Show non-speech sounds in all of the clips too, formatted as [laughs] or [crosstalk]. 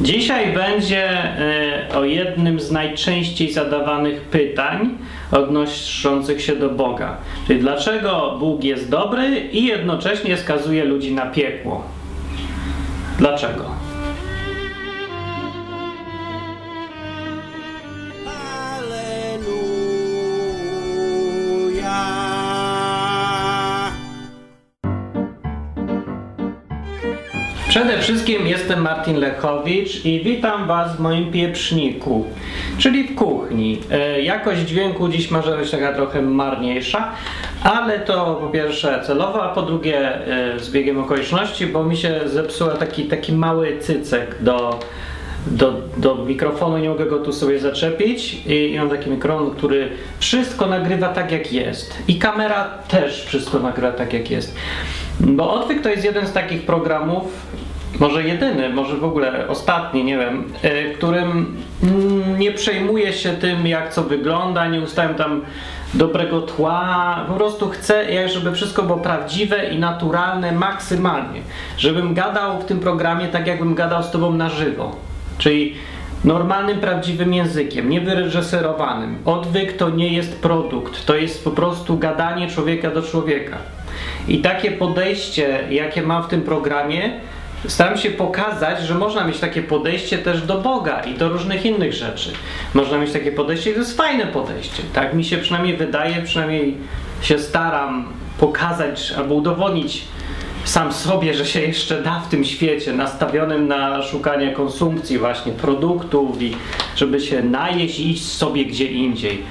Dzisiaj będzie e, o jednym z najczęściej zadawanych pytań odnoszących się do Boga. Czyli dlaczego Bóg jest dobry i jednocześnie skazuje ludzi na piekło. Dlaczego? Przede wszystkim jestem Martin Lechowicz i witam Was w moim pieprzniku, czyli w kuchni. E, jakość dźwięku dziś może być taka trochę marniejsza, ale to po pierwsze celowo, a po drugie e, z biegiem okoliczności, bo mi się zepsuł taki, taki mały cycek do, do, do mikrofonu, nie mogę go tu sobie zaczepić i, i mam taki mikrofon, który wszystko nagrywa tak jak jest i kamera też wszystko nagrywa tak jak jest. Bo Odwyk to jest jeden z takich programów, może jedyny, może w ogóle ostatni, nie wiem, y, którym nie przejmuje się tym, jak co wygląda, nie ustawiam tam dobrego tła, po prostu chcę, żeby wszystko było prawdziwe i naturalne maksymalnie. Żebym gadał w tym programie tak, jakbym gadał z tobą na żywo. Czyli normalnym, prawdziwym językiem, nie wyreżyserowanym. Odwyk to nie jest produkt, to jest po prostu gadanie człowieka do człowieka. I takie podejście, jakie mam w tym programie, staram się pokazać, że można mieć takie podejście też do Boga i do różnych innych rzeczy. Można mieć takie podejście i to jest fajne podejście. Tak mi się przynajmniej wydaje, przynajmniej się staram pokazać albo udowodnić sam sobie, że się jeszcze da w tym świecie nastawionym na szukanie konsumpcji właśnie produktów i żeby się najeść i iść sobie gdzie indziej.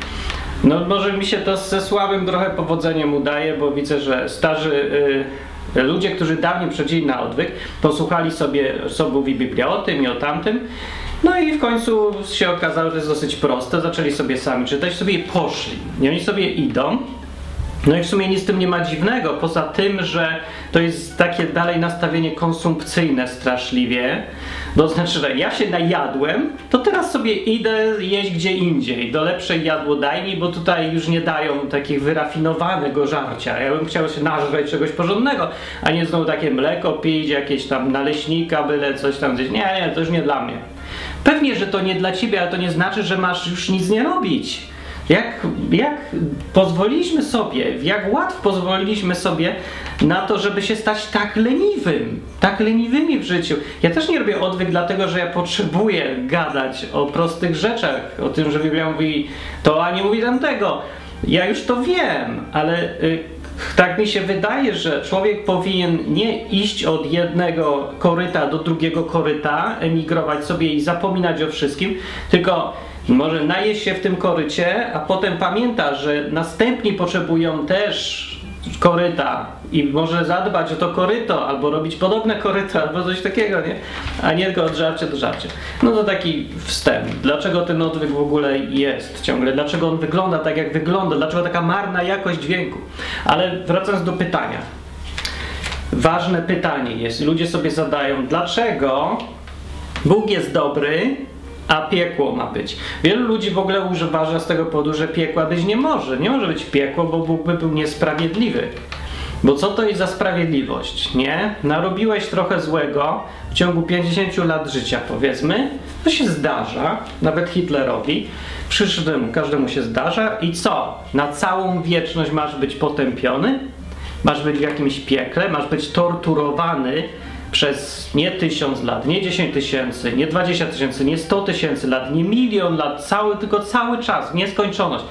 No może mi się to ze słabym trochę powodzeniem udaje, bo widzę, że starzy y, ludzie, którzy dawniej przechodzili na odwyk, posłuchali sobie, co mówi Biblia o tym i o tamtym, no i w końcu się okazało, że jest dosyć proste, zaczęli sobie sami czytać, sobie poszli. I oni sobie idą, no i w sumie nic z tym nie ma dziwnego, poza tym, że to jest takie dalej nastawienie konsumpcyjne straszliwie. To znaczy, że ja się najadłem, to teraz sobie idę jeść gdzie indziej, do lepszej jadłodajni, bo tutaj już nie dają takich wyrafinowanego żarcia. Ja bym chciał się nażreć czegoś porządnego, a nie znowu takie mleko pić, jakieś tam naleśnika, byle coś tam gdzieś. Nie, nie, to już nie dla mnie. Pewnie, że to nie dla ciebie, ale to nie znaczy, że masz już nic nie robić. Jak, jak pozwoliliśmy sobie, jak łatwo pozwoliliśmy sobie na to, żeby się stać tak leniwym, tak leniwymi w życiu. Ja też nie robię odwyk dlatego, że ja potrzebuję gadać o prostych rzeczach, o tym, że Biblia mówi to, a nie mówi tamtego. Ja już to wiem, ale y, tak mi się wydaje, że człowiek powinien nie iść od jednego koryta do drugiego koryta, emigrować sobie i zapominać o wszystkim, tylko może najeść się w tym korycie, a potem pamięta, że następni potrzebują też koryta i może zadbać o to koryto, albo robić podobne koryto, albo coś takiego, nie? A nie tylko od żarcia do żarcia. No to taki wstęp. Dlaczego ten odwyk w ogóle jest ciągle? Dlaczego on wygląda tak, jak wygląda? Dlaczego taka marna jakość dźwięku? Ale wracając do pytania. Ważne pytanie jest, ludzie sobie zadają, dlaczego Bóg jest dobry, a piekło ma być. Wielu ludzi w ogóle uważa z tego powodu, że piekła być nie może. Nie może być piekło, bo Bóg by był niesprawiedliwy. Bo co to jest za sprawiedliwość, nie? Narobiłeś trochę złego w ciągu 50 lat życia, powiedzmy. To się zdarza, nawet Hitlerowi. Przyszłemu każdemu się zdarza. I co? Na całą wieczność masz być potępiony? Masz być w jakimś piekle? Masz być torturowany przez nie tysiąc lat, nie dziesięć tysięcy, nie dwadzieścia tysięcy, nie sto tysięcy lat, nie milion lat, cały, tylko cały czas, nieskończoność.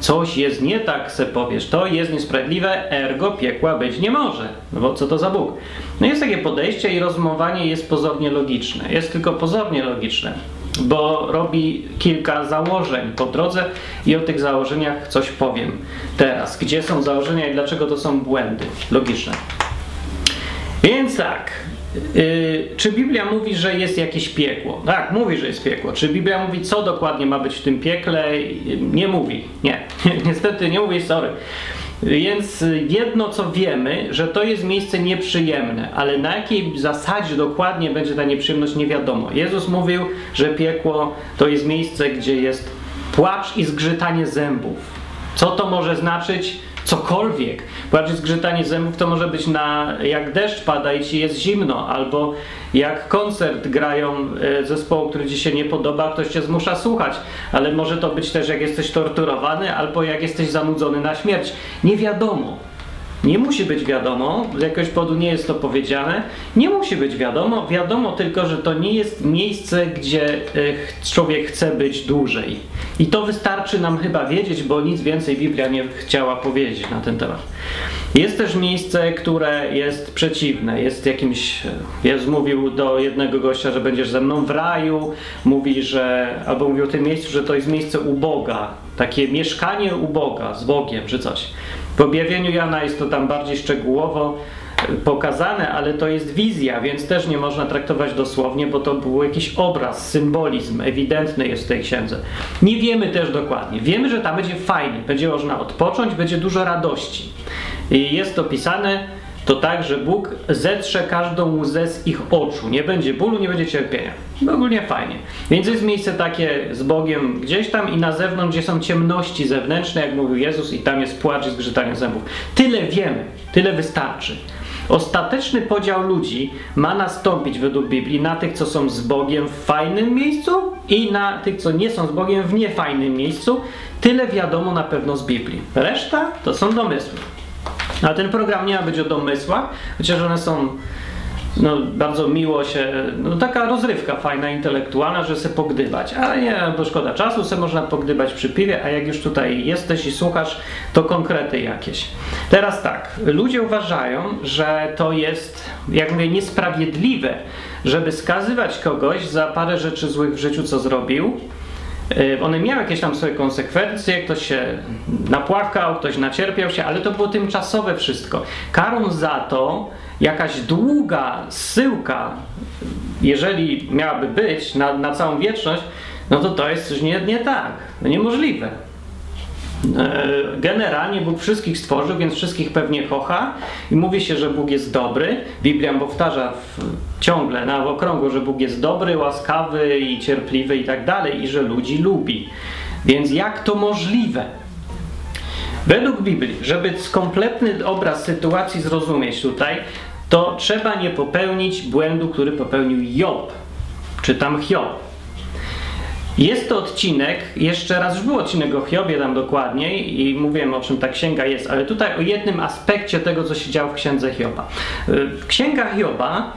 Coś jest nie tak, se powiesz, to jest niesprawiedliwe, ergo piekła być nie może. No bo co to za Bóg? No jest takie podejście i rozmowanie jest pozornie logiczne. Jest tylko pozornie logiczne, bo robi kilka założeń po drodze i o tych założeniach coś powiem teraz. Gdzie są założenia i dlaczego to są błędy logiczne. Więc tak, Yy, czy Biblia mówi, że jest jakieś piekło? Tak, mówi, że jest piekło. Czy Biblia mówi, co dokładnie ma być w tym piekle? Nie mówi. Nie, [laughs] niestety nie mówi, sorry. Więc jedno co wiemy, że to jest miejsce nieprzyjemne, ale na jakiej zasadzie dokładnie będzie ta nieprzyjemność nie wiadomo. Jezus mówił, że piekło to jest miejsce, gdzie jest płacz i zgrzytanie zębów. Co to może znaczyć? Cokolwiek. Bardziej zgrzytanie zębów to może być na jak deszcz pada i ci jest zimno, albo jak koncert grają e, zespołu, który ci się nie podoba, ktoś cię zmusza słuchać, ale może to być też jak jesteś torturowany, albo jak jesteś zanudzony na śmierć. Nie wiadomo. Nie musi być wiadomo, z jakiegoś powodu nie jest to powiedziane. Nie musi być wiadomo, wiadomo tylko, że to nie jest miejsce, gdzie e, człowiek chce być dłużej. I to wystarczy nam chyba wiedzieć, bo nic więcej Biblia nie chciała powiedzieć na ten temat. Jest też miejsce, które jest przeciwne, jest jakimś, Jezus mówił do jednego gościa, że będziesz ze mną w raju, mówi, że, albo mówił o tym miejscu, że to jest miejsce u Boga, takie mieszkanie u Boga, z Bogiem, czy coś. W objawieniu Jana jest to tam bardziej szczegółowo e, pokazane, ale to jest wizja, więc też nie można traktować dosłownie, bo to był jakiś obraz, symbolizm ewidentny jest w tej księdze. Nie wiemy też dokładnie. Wiemy, że tam będzie fajnie, będzie można odpocząć, będzie dużo radości. I jest opisane to tak, że Bóg zetrze każdą łzę z ich oczu. Nie będzie bólu, nie będzie cierpienia. Ogólnie fajnie. Więc jest miejsce takie z Bogiem gdzieś tam i na zewnątrz, gdzie są ciemności zewnętrzne, jak mówił Jezus, i tam jest płacz i zgrzytanie zębów. Tyle wiemy, tyle wystarczy. Ostateczny podział ludzi ma nastąpić według Biblii na tych, co są z Bogiem w fajnym miejscu i na tych, co nie są z Bogiem w niefajnym miejscu. Tyle wiadomo na pewno z Biblii. Reszta to są domysły. A ten program nie ma być o domysłach, chociaż one są no, bardzo miło się, no taka rozrywka fajna, intelektualna, że sobie pogdybać, ale nie, bo szkoda czasu, sobie można pogdybać przy piwie, a jak już tutaj jesteś i słuchasz, to konkrety jakieś. Teraz tak, ludzie uważają, że to jest, jak mówię, niesprawiedliwe, żeby skazywać kogoś za parę rzeczy złych w życiu, co zrobił, one miały jakieś tam swoje konsekwencje, ktoś się napłakał, ktoś nacierpiał się, ale to było tymczasowe wszystko. Karą za to jakaś długa syłka, jeżeli miałaby być na, na całą wieczność, no to to jest coś nie, nie tak, no niemożliwe. E, generalnie Bóg wszystkich stworzył, więc wszystkich pewnie kocha i mówi się, że Bóg jest dobry. Biblia powtarza w, ciągle na okrągło, że Bóg jest dobry, łaskawy i cierpliwy i tak dalej i że ludzi lubi. Więc jak to możliwe? Według Biblii, żeby kompletny obraz sytuacji zrozumieć tutaj, to trzeba nie popełnić błędu, który popełnił Job. Czy tam Hiob. Jest to odcinek, jeszcze raz już był odcinek o Hiobie tam dokładniej i mówiłem o czym ta księga jest, ale tutaj o jednym aspekcie tego, co się działo w księdze Hioba. Y, księga Hioba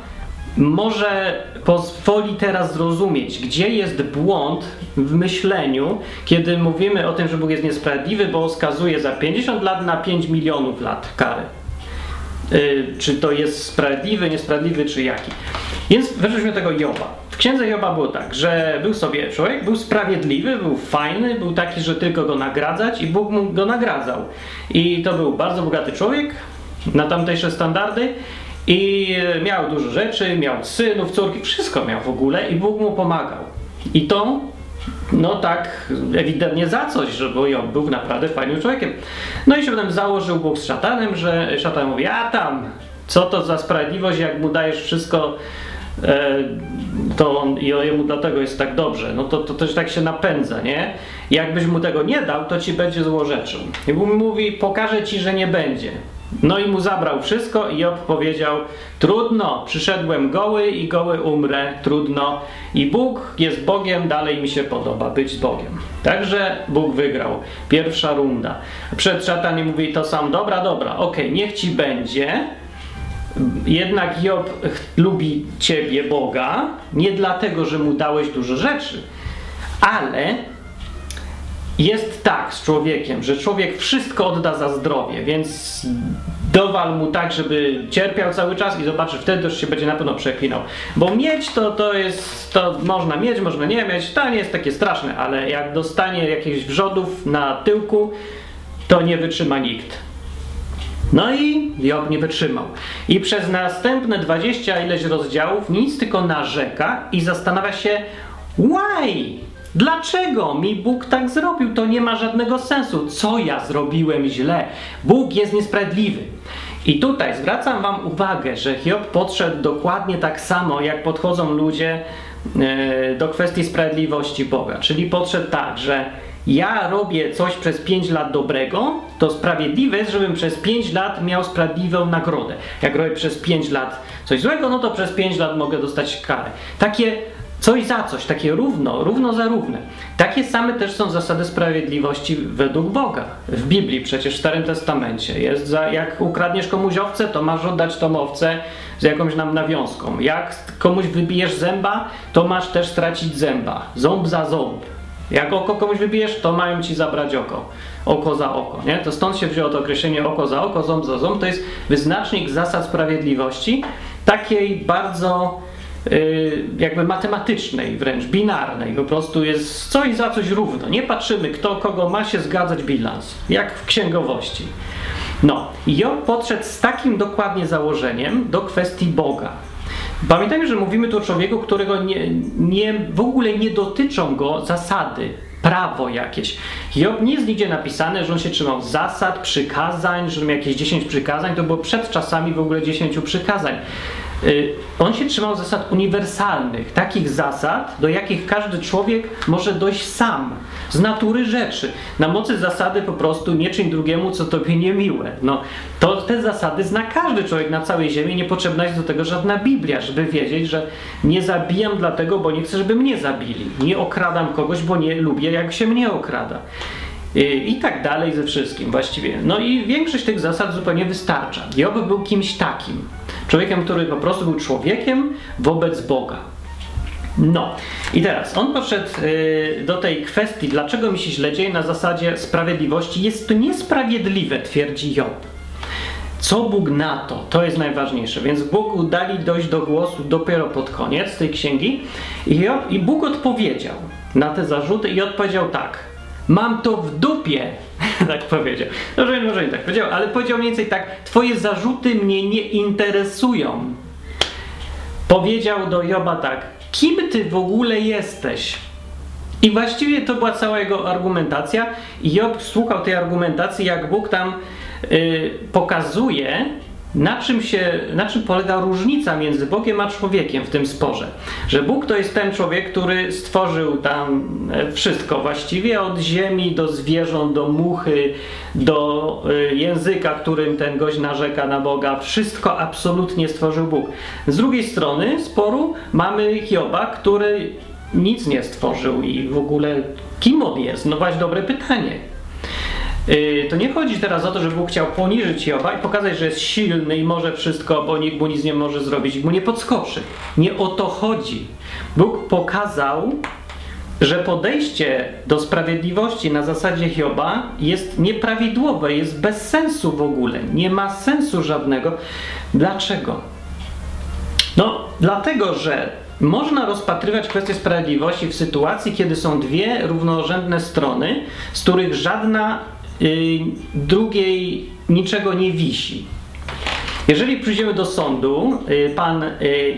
może pozwoli teraz zrozumieć, gdzie jest błąd w myśleniu, kiedy mówimy o tym, że Bóg jest niesprawiedliwy, bo skazuje za 50 lat na 5 milionów lat kary. Yy, czy to jest sprawiedliwy, niesprawiedliwy, czy jaki. Więc weźmy tego Joba. Księdze Joba było tak, że był sobie człowiek, był sprawiedliwy, był fajny, był taki, że tylko go nagradzać i Bóg mu go nagradzał. I to był bardzo bogaty człowiek na tamtejsze standardy i miał dużo rzeczy, miał synów, córki, wszystko miał w ogóle i Bóg mu pomagał. I to no tak ewidentnie za coś, że Job był naprawdę fajnym człowiekiem. No i się potem założył Bóg z szatanem, że szatan mówi, a tam, co to za sprawiedliwość, jak mu dajesz wszystko E, to on, i jemu dlatego jest tak dobrze, no to, to też tak się napędza, nie? Jakbyś mu tego nie dał, to ci będzie złorzeczył. I mówi, pokażę ci, że nie będzie. No i mu zabrał wszystko i Job powiedział, trudno, przyszedłem goły i goły umrę, trudno. I Bóg jest Bogiem, dalej mi się podoba być Bogiem. Także Bóg wygrał. Pierwsza runda. Przed szatanem mówi to sam, dobra, dobra, okej, okay, niech ci będzie, jednak Job lubi Ciebie, Boga, nie dlatego, że mu dałeś dużo rzeczy, ale jest tak z człowiekiem, że człowiek wszystko odda za zdrowie, więc dowal mu tak, żeby cierpiał cały czas i zobaczy, wtedy już się będzie na pewno przeklinał. Bo mieć to, to jest, to można mieć, można nie mieć, to nie jest takie straszne, ale jak dostanie jakichś wrzodów na tyłku, to nie wytrzyma nikt. No i Job nie wytrzymał. I przez następne 20 ileś rozdziałów nic tylko narzeka i zastanawia się, why? Dlaczego mi Bóg tak zrobił? To nie ma żadnego sensu. Co ja zrobiłem źle? Bóg jest niesprawiedliwy. I tutaj zwracam Wam uwagę, że Hiob podszedł dokładnie tak samo, jak podchodzą ludzie e, do kwestii sprawiedliwości Boga. Czyli podszedł tak, że ja robię coś przez 5 lat dobrego, to sprawiedliwe jest, żebym przez 5 lat miał sprawiedliwą nagrodę. Jak robię przez 5 lat coś złego, no to przez 5 lat mogę dostać karę. Takie coś za coś, takie równo, równo za równe. Takie same też są zasady sprawiedliwości według Boga. W Biblii przecież w Starym Testamencie jest, za, jak ukradniesz komuś owcę, to masz oddać tą owcę z jakąś nam nawiązką. Jak komuś wybijesz zęba, to masz też stracić zęba. Ząb za ząb. Jak oko komuś wybijesz, to mają ci zabrać oko. Oko za oko. Nie? To stąd się wzięło to określenie oko za oko, ząb za ząb. To jest wyznacznik zasad sprawiedliwości, takiej bardzo yy, jakby matematycznej, wręcz binarnej. Po prostu jest coś za coś równo. Nie patrzymy, kto kogo ma się zgadzać bilans, jak w księgowości. No, Job podszedł z takim dokładnie założeniem do kwestii Boga. Pamiętajmy, że mówimy tu o człowieku, którego nie, nie, w ogóle nie dotyczą go zasady, prawo jakieś. Job nie jest nigdzie napisane, że on się trzymał zasad, przykazań, że miał jakieś 10 przykazań, to było przed czasami w ogóle 10 przykazań. Y, on się trzymał zasad uniwersalnych, takich zasad, do jakich każdy człowiek może dojść sam, z natury rzeczy. Na mocy zasady po prostu nie czyń drugiemu, co tobie niemiłe. No, to te zasady zna każdy człowiek na całej ziemi, nie potrzebna jest do tego żadna Biblia, żeby wiedzieć, że nie zabijam dlatego, bo nie chcę, żeby mnie zabili. Nie okradam kogoś, bo nie lubię, jak się mnie okrada. Y, I tak dalej ze wszystkim właściwie. No i większość tych zasad zupełnie wystarcza. Job był kimś takim. Człowiekiem, który po prostu był człowiekiem wobec Boga. No i teraz on podszedł y, do tej kwestii, dlaczego mi się źle dzieje na zasadzie sprawiedliwości. Jest to niesprawiedliwe, twierdzi Job. Co Bóg na to? To jest najważniejsze. Więc Bóg udali dojść do głosu dopiero pod koniec tej księgi i, Job, i Bóg odpowiedział na te zarzuty i odpowiedział tak. Mam to w dupie, [laughs] tak powiedział. Może, może nie tak powiedział, ale powiedział mniej więcej tak, twoje zarzuty mnie nie interesują. Powiedział do Joba tak, kim ty w ogóle jesteś? I właściwie to była cała jego argumentacja. I Job słuchał tej argumentacji, jak Bóg tam yy, pokazuje, na czym, się, na czym polega różnica między Bogiem a człowiekiem w tym sporze? Że Bóg to jest ten człowiek, który stworzył tam e, wszystko właściwie, od ziemi do zwierząt, do muchy, do e, języka, którym ten gość narzeka na Boga. Wszystko absolutnie stworzył Bóg. Z drugiej strony sporu mamy Hioba, który nic nie stworzył i w ogóle kim on jest? No właśnie dobre pytanie. Y, to nie chodzi teraz o to, że Bóg chciał poniżyć Joba i pokazać, że jest silny i może wszystko, bo nikt mu nic nie może zrobić i mu nie podskoczy. Nie o to chodzi. Bóg pokazał, że podejście do sprawiedliwości na zasadzie Hioba jest nieprawidłowe, jest bez sensu w ogóle. Nie ma sensu żadnego. Dlaczego? No, dlatego, że można rozpatrywać kwestię sprawiedliwości w sytuacji, kiedy są dwie równorzędne strony, z których żadna drugiej niczego nie wisi. Jeżeli przyjdziemy do sądu, y, pan y,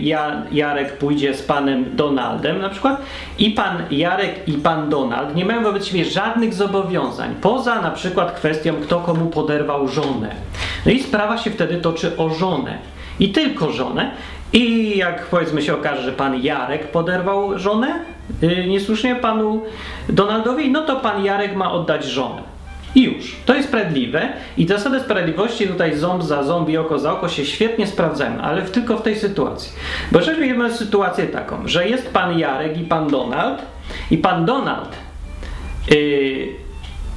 Jarek pójdzie z panem Donaldem na przykład i pan Jarek i pan Donald nie mają wobec siebie żadnych zobowiązań, poza na przykład kwestią, kto komu poderwał żonę. No i sprawa się wtedy toczy o żonę. I tylko żonę. I jak powiedzmy się okaże, że pan Jarek poderwał żonę niesłusznie panu Donaldowi, no to pan Jarek ma oddać żonę. I już. To jest sprawiedliwe i zasady sprawiedliwości tutaj ząb za ząb i oko za oko się świetnie sprawdzają, ale tylko w tej sytuacji. Bo jeżeli mamy sytuację taką, że jest pan Jarek i pan Donald i pan Donald yy,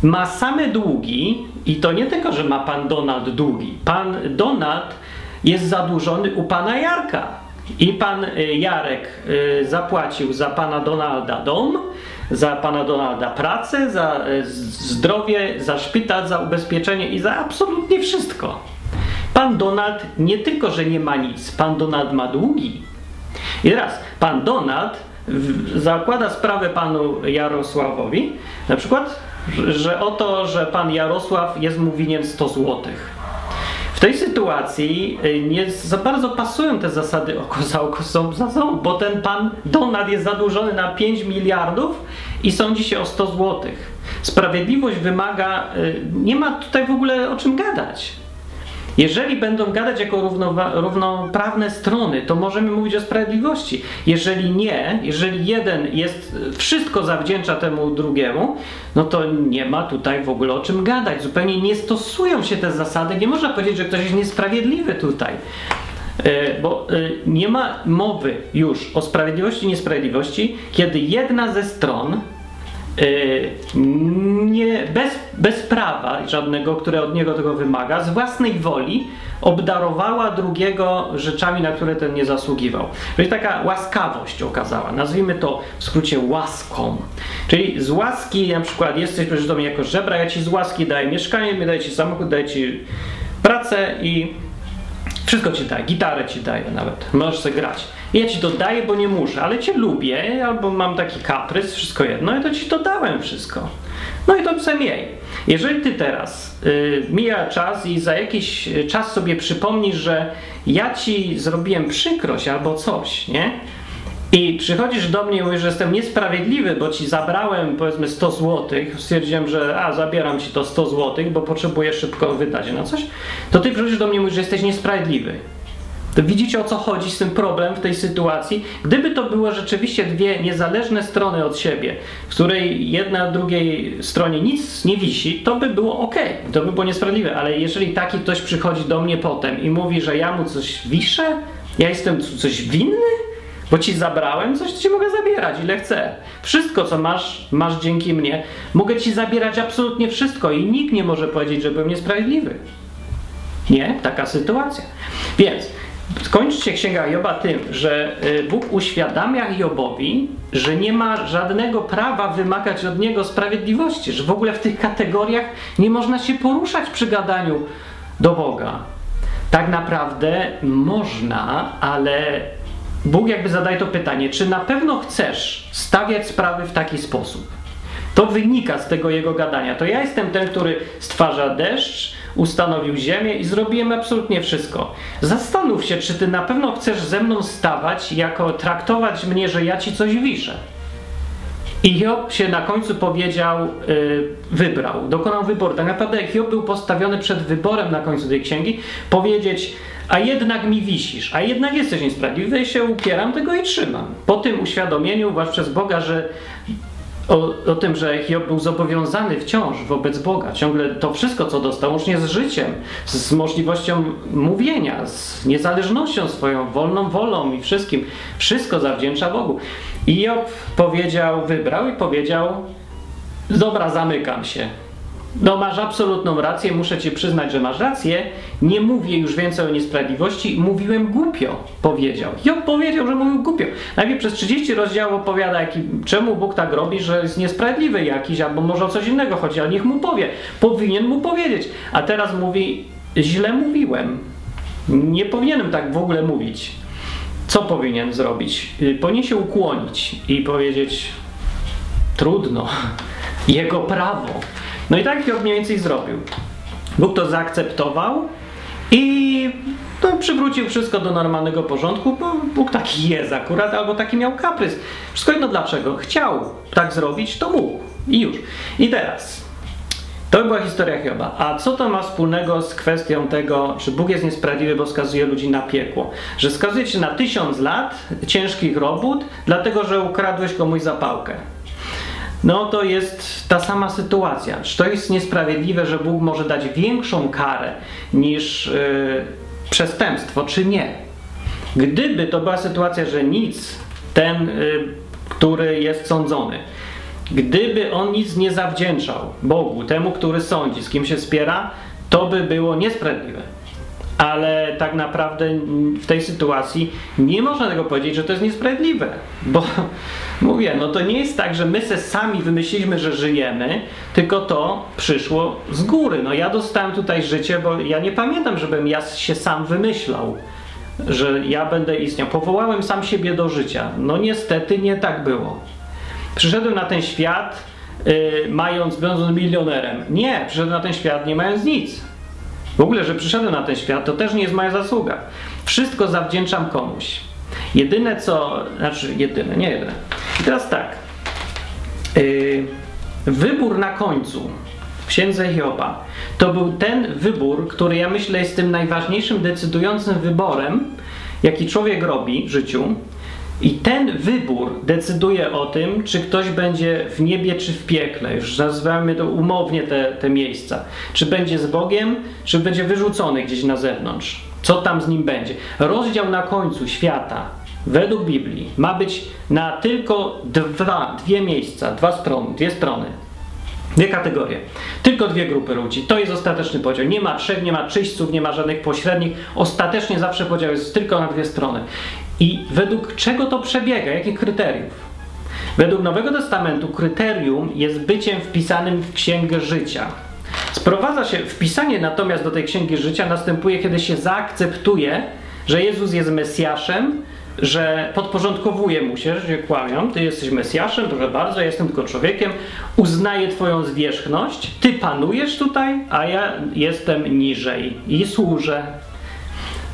ma same długi i to nie tylko, że ma pan Donald długi. Pan Donald jest zadłużony u pana Jarka i pan y, Jarek y, zapłacił za pana Donalda dom, za pana Donalda pracę, za e, zdrowie, za szpital, za ubezpieczenie i za absolutnie wszystko. Pan Donald nie tylko, że nie ma nic, pan Donald ma długi. I teraz, pan Donald zakłada sprawę panu Jarosławowi, na przykład, że o to, że pan Jarosław jest mu winien 100 złotych tej sytuacji y, nie za bardzo pasują te zasady oko za oko, są za ząb, bo ten pan Donald jest zadłużony na 5 miliardów i sądzi się o 100 złotych. Sprawiedliwość wymaga, y, nie ma tutaj w ogóle o czym gadać. Jeżeli będą gadać jako równoprawne strony, to możemy mówić o sprawiedliwości. Jeżeli nie, jeżeli jeden jest, wszystko zawdzięcza temu drugiemu, no to nie ma tutaj w ogóle o czym gadać. Zupełnie nie stosują się te zasady. Nie można powiedzieć, że ktoś jest niesprawiedliwy tutaj. E, bo e, nie ma mowy już o sprawiedliwości i niesprawiedliwości, kiedy jedna ze stron nie, bez, bez prawa żadnego, które od niego tego wymaga, z własnej woli obdarowała drugiego rzeczami, na które ten nie zasługiwał. Czyli taka łaskawość okazała. Nazwijmy to w skrócie łaską. Czyli z łaski, na przykład jesteś przecież do mnie jako żebra, ja ci z łaski daję mieszkanie, daję ci samochód, daję ci pracę i wszystko ci daję, gitarę ci daję nawet, możesz sobie grać. Ja ci to daję, bo nie muszę, ale cię lubię, albo mam taki kaprys, wszystko jedno, i to ci to dałem wszystko. No i to psem jej. Jeżeli ty teraz y, mija czas i za jakiś czas sobie przypomnisz, że ja ci zrobiłem przykrość albo coś, nie? I przychodzisz do mnie i mówisz, że jestem niesprawiedliwy, bo ci zabrałem powiedzmy 100 zł, stwierdziłem, że a zabieram ci to 100 zł, bo potrzebuję szybko wydać na coś, to ty przychodzisz do mnie i mówisz, że jesteś niesprawiedliwy. To widzicie o co chodzi z tym problem w tej sytuacji? Gdyby to były rzeczywiście dwie niezależne strony od siebie, w której jedna drugiej stronie nic nie wisi, to by było ok, to by było niesprawiedliwe, ale jeżeli taki ktoś przychodzi do mnie potem i mówi, że ja mu coś wiszę, ja jestem coś winny, bo ci zabrałem coś, to ci mogę zabierać ile chcę. Wszystko, co masz, masz dzięki mnie. Mogę ci zabierać absolutnie wszystko i nikt nie może powiedzieć, że byłem niesprawiedliwy. Nie? Taka sytuacja. Więc skończy się Księga Joba tym, że y, Bóg uświadamia Jobowi, że nie ma żadnego prawa wymagać od niego sprawiedliwości, że w ogóle w tych kategoriach nie można się poruszać przy gadaniu do Boga. Tak naprawdę można, ale Bóg jakby zadaje to pytanie, czy na pewno chcesz stawiać sprawy w taki sposób? To wynika z tego jego gadania. To ja jestem ten, który stwarza deszcz, ustanowił ziemię i zrobiłem absolutnie wszystko. Zastanów się, czy ty na pewno chcesz ze mną stawać, jako traktować mnie, że ja ci coś wiszę. I Hiob się na końcu powiedział, yy, wybrał, dokonał wyboru. Tak naprawdę Hiob był postawiony przed wyborem na końcu tej księgi, powiedzieć, a jednak mi wisisz, a jednak jesteś niesprawiedliwy, się upieram tego i trzymam. Po tym uświadomieniu, władz przez Boga, że o, o, tym, że Hiob był zobowiązany wciąż wobec Boga, ciągle to wszystko, co dostał, łącznie z życiem, z możliwością mówienia, z niezależnością swoją, wolną wolą i wszystkim, wszystko zawdzięcza Bogu. I Job powiedział, wybrał i powiedział, dobra, zamykam się, no masz absolutną rację, muszę ci przyznać, że masz rację. Nie mówię już więcej o niesprawiedliwości. Mówiłem głupio, powiedział. Job powiedział, że mówił głupio. Najpierw przez 30 rozdziałów opowiada, jaki, czemu Bóg tak robi, że jest niesprawiedliwy jakiś, albo może o coś innego chodzi, ale niech mu powie. Powinien mu powiedzieć. A teraz mówi, źle mówiłem. Nie powinienem tak w ogóle mówić. Co powinien zrobić? Y, powinien się ukłonić i powiedzieć, trudno, [laughs] jego prawo. No i tak Hiob mniej więcej zrobił. Bóg to zaakceptował i to przywrócił wszystko do normalnego porządku, bo Bóg taki jest akurat, albo taki miał kaprys. Wszystko jedno dlaczego. Chciał tak zrobić, to mógł. I już. I teraz. To była historia Hioba. A co to ma wspólnego z kwestią tego, że Bóg jest niesprawiedliwy, bo skazuje ludzi na piekło? Że skazuje cię na tysiąc lat ciężkich robót, dlatego że ukradłeś komuś zapałkę no to jest ta sama sytuacja. Czy to jest niesprawiedliwe, że Bóg może dać większą karę niż yy, przestępstwo, czy nie? Gdyby to była sytuacja, że nic ten, yy, który jest sądzony, gdyby on nic nie zawdzięczał Bogu, temu, który sądzi, z kim się spiera, to by było niesprawiedliwe. Ale tak naprawdę w tej sytuacji nie można tego powiedzieć, że to jest niesprawiedliwe, bo Mówię, no to nie jest tak, że my se sami wymyśliliśmy, że żyjemy, tylko to przyszło z góry. No ja dostałem tutaj życie, bo ja nie pamiętam, żebym ja się sam wymyślał, że ja będę istniał. Powołałem sam siebie do życia. No niestety nie tak było. Przyszedłem na ten świat, yy, mając, będąc milionerem. Nie, przyszedłem na ten świat nie mając nic. W ogóle, że przyszedłem na ten świat, to też nie jest moja zasługa. Wszystko zawdzięczam komuś. Jedyne co, znaczy jedyne, nie jedyne. I teraz tak. Yy, wybór na końcu księdze Hioba, to był ten wybór, który ja myślę jest tym najważniejszym, decydującym wyborem, jaki człowiek robi w życiu. I ten wybór decyduje o tym, czy ktoś będzie w niebie, czy w piekle. Już nazywamy to umownie te, te miejsca. Czy będzie z Bogiem, czy będzie wyrzucony gdzieś na zewnątrz. Co tam z nim będzie? Rozdział na końcu świata, według Biblii, ma być na tylko dwa, dwie miejsca, dwa strony, dwie strony. Dwie kategorie. Tylko dwie grupy ludzi. To jest ostateczny podział. Nie ma trzech, nie ma czyśćców, nie ma żadnych pośrednich. Ostatecznie zawsze podział jest tylko na dwie strony. I według czego to przebiega? Jakich kryteriów? Według Nowego Testamentu kryterium jest byciem wpisanym w Księgę Życia. Sprowadza się, wpisanie natomiast do tej Księgi Życia następuje, kiedy się zaakceptuje, że Jezus jest Mesjaszem, że podporządkowuje mu się, że kłamią, ty jesteś Mesjaszem, proszę bardzo, ja jestem tylko człowiekiem, uznaję twoją zwierzchność, ty panujesz tutaj, a ja jestem niżej i służę.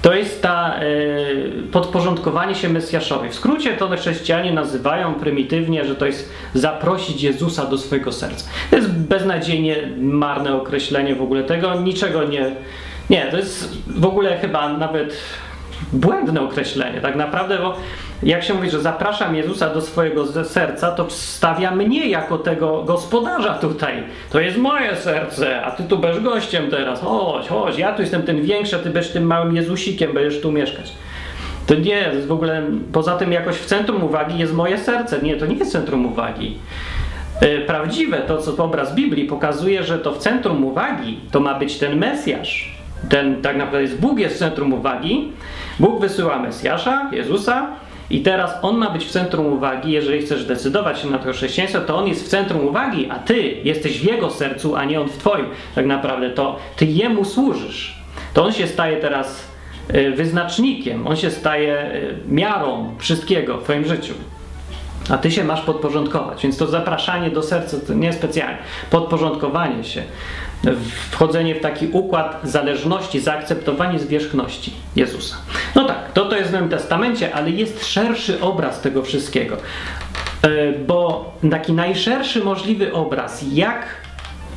To jest ta y, podporządkowanie się Mesjaszowi. W skrócie to chrześcijanie nazywają prymitywnie, że to jest zaprosić Jezusa do swojego serca. To jest beznadziejnie marne określenie w ogóle tego, niczego nie... Nie, to jest w ogóle chyba nawet błędne określenie, tak naprawdę, bo jak się mówi, że zapraszam Jezusa do swojego serca, to stawia mnie jako tego gospodarza tutaj. To jest moje serce, a ty tu będziesz gościem teraz. Chodź, chodź, ja tu jestem ten większy, a ty będziesz tym małym Jezusikiem, będziesz tu mieszkać. To nie, jest w ogóle, poza tym jakoś w centrum uwagi jest moje serce. Nie, to nie jest centrum uwagi. E, prawdziwe to, co obraz Biblii pokazuje, że to w centrum uwagi to ma być ten Mesjasz. Ten tak naprawdę jest Bóg jest w centrum uwagi. Bóg wysyła Mesjasza, Jezusa, i teraz on ma być w centrum uwagi, jeżeli chcesz decydować się na to chrześcijaństwo, to on jest w centrum uwagi, a ty jesteś w jego sercu, a nie on w twoim. Tak naprawdę to ty jemu służysz. To on się staje teraz y, wyznacznikiem, on się staje y, miarą wszystkiego w twoim życiu. A ty się masz podporządkować, więc to zapraszanie do serca to nie specjalnie. Podporządkowanie się wchodzenie w taki układ zależności, zaakceptowanie zwierzchności Jezusa. No tak, to to jest w Nowym Testamencie, ale jest szerszy obraz tego wszystkiego. E, bo taki najszerszy możliwy obraz, jak,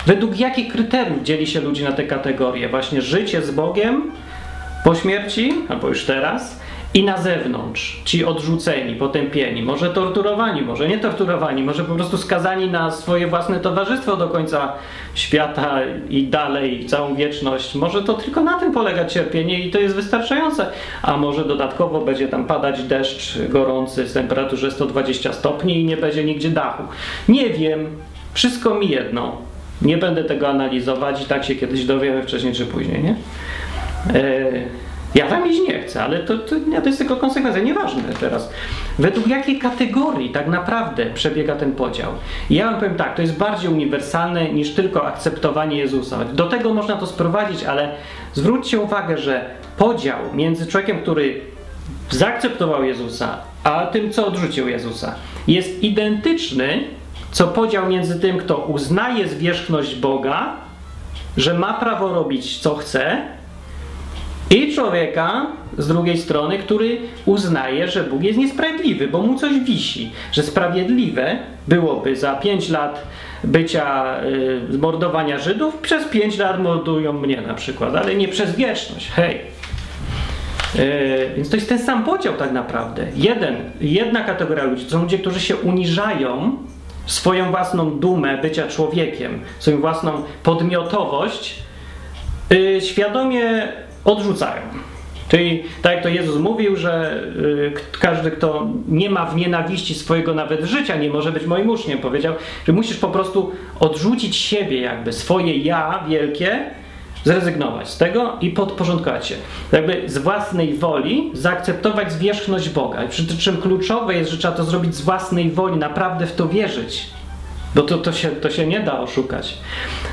według jakich kryteriów dzieli się ludzi na te kategorie? Właśnie życie z Bogiem po śmierci, albo już teraz, i na zewnątrz, ci odrzuceni, potępieni, może torturowani, może nie torturowani, może po prostu skazani na swoje własne towarzystwo do końca świata i dalej, całą wieczność. Może to tylko na tym polega cierpienie i to jest wystarczające, a może dodatkowo będzie tam padać deszcz gorący z temperaturze 120 stopni i nie będzie nigdzie dachu. Nie wiem, wszystko mi jedno. Nie będę tego analizować i tak się kiedyś dowiemy wcześniej czy później, nie? Yy. Ja tam iść nie chcę, ale to, to, to jest tylko konsekwencja, nieważne teraz. Według jakiej kategorii tak naprawdę przebiega ten podział? Ja wam powiem tak, to jest bardziej uniwersalne niż tylko akceptowanie Jezusa. Do tego można to sprowadzić, ale zwróćcie uwagę, że podział między człowiekiem, który zaakceptował Jezusa, a tym, co odrzucił Jezusa, jest identyczny, co podział między tym, kto uznaje zwierzchność Boga, że ma prawo robić co chce, i człowieka z drugiej strony, który uznaje, że Bóg jest niesprawiedliwy, bo mu coś wisi, że sprawiedliwe byłoby za pięć lat bycia, y, mordowania Żydów, przez pięć lat mordują mnie na przykład, ale nie przez wieczność. Hej. Y, więc to jest ten sam podział tak naprawdę. Jeden, jedna kategoria ludzi to są ludzie, którzy się uniżają swoją własną dumę bycia człowiekiem, swoją własną podmiotowość, y, świadomie odrzucają. Czyli tak jak to Jezus mówił, że y, każdy, kto nie ma w nienawiści swojego nawet życia, nie może być moim uczniem, powiedział, że musisz po prostu odrzucić siebie, jakby swoje ja wielkie, zrezygnować z tego i podporządkować się. Jakby z własnej woli zaakceptować zwierzchność Boga. Przy czym kluczowe jest, że trzeba to zrobić z własnej woli, naprawdę w to wierzyć. Bo to, to, się, to się nie da oszukać.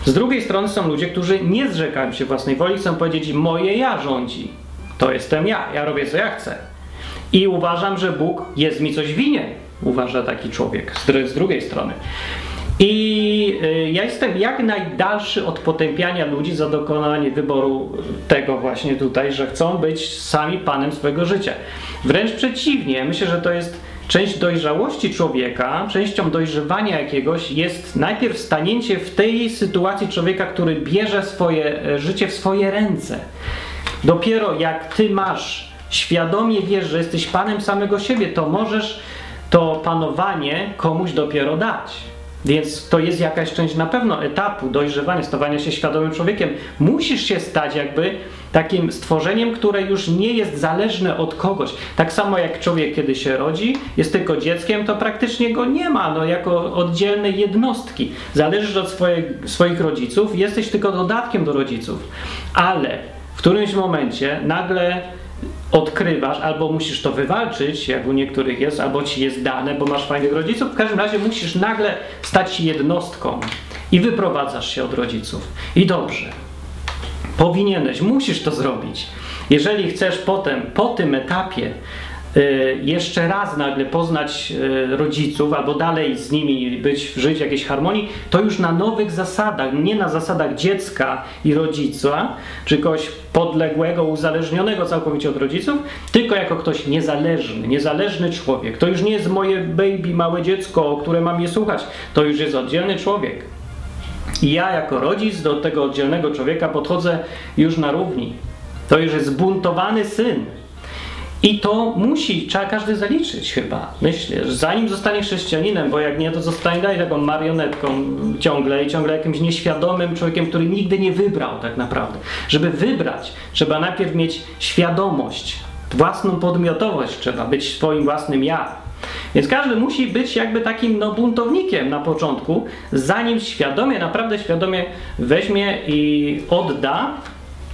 Z drugiej strony są ludzie, którzy nie zrzekają się własnej woli, chcą powiedzieć, moje ja rządzi. To jestem ja, ja robię co ja chcę. I uważam, że Bóg jest mi coś winien, uważa taki człowiek z, z drugiej strony. I y, ja jestem jak najdalszy od potępiania ludzi za dokonanie wyboru tego właśnie tutaj, że chcą być sami panem swojego życia. Wręcz przeciwnie, myślę, że to jest część dojrzałości człowieka, częścią dojrzewania jakiegoś jest najpierw stanięcie w tej sytuacji człowieka, który bierze swoje e, życie w swoje ręce. Dopiero jak ty masz świadomie wiesz, że jesteś panem samego siebie, to możesz to panowanie komuś dopiero dać. Więc to jest jakaś część na pewno etapu dojrzewania, stawania się świadomym człowiekiem. Musisz się stać jakby takim stworzeniem, które już nie jest zależne od kogoś. Tak samo jak człowiek, kiedy się rodzi, jest tylko dzieckiem, to praktycznie go nie ma, no, jako oddzielnej jednostki. Zależysz od swoje, swoich rodziców, jesteś tylko dodatkiem do rodziców. Ale w którymś momencie nagle odkrywasz, albo musisz to wywalczyć, jak u niektórych jest, albo ci jest dane, bo masz fajnych rodziców. W każdym razie musisz nagle stać się jednostką i wyprowadzasz się od rodziców. I dobrze. Powinieneś, musisz to zrobić. Jeżeli chcesz potem, po tym etapie, y, jeszcze raz nagle poznać y, rodziców, albo dalej z nimi być, żyć w jakiejś harmonii, to już na nowych zasadach, nie na zasadach dziecka i rodzica, czy kogoś podległego, uzależnionego całkowicie od rodziców, tylko jako ktoś niezależny, niezależny człowiek. To już nie jest moje baby, małe dziecko, które mam je słuchać, to już jest oddzielny człowiek. Ja jako rodzic do tego oddzielnego człowieka podchodzę już na równi. To już jest zbuntowany syn. I to musi, trzeba każdy zaliczyć chyba. Myślę, że zanim zostanie chrześcijaninem, bo jak nie, to zostanie dalej taką marionetką ciągle i ciągle jakimś nieświadomym człowiekiem, który nigdy nie wybrał tak naprawdę. Żeby wybrać, trzeba najpierw mieć świadomość, własną podmiotowość, trzeba być swoim własnym ja. Więc każdy musi być jakby takim no, buntownikiem na początku, zanim świadomie, naprawdę świadomie weźmie i odda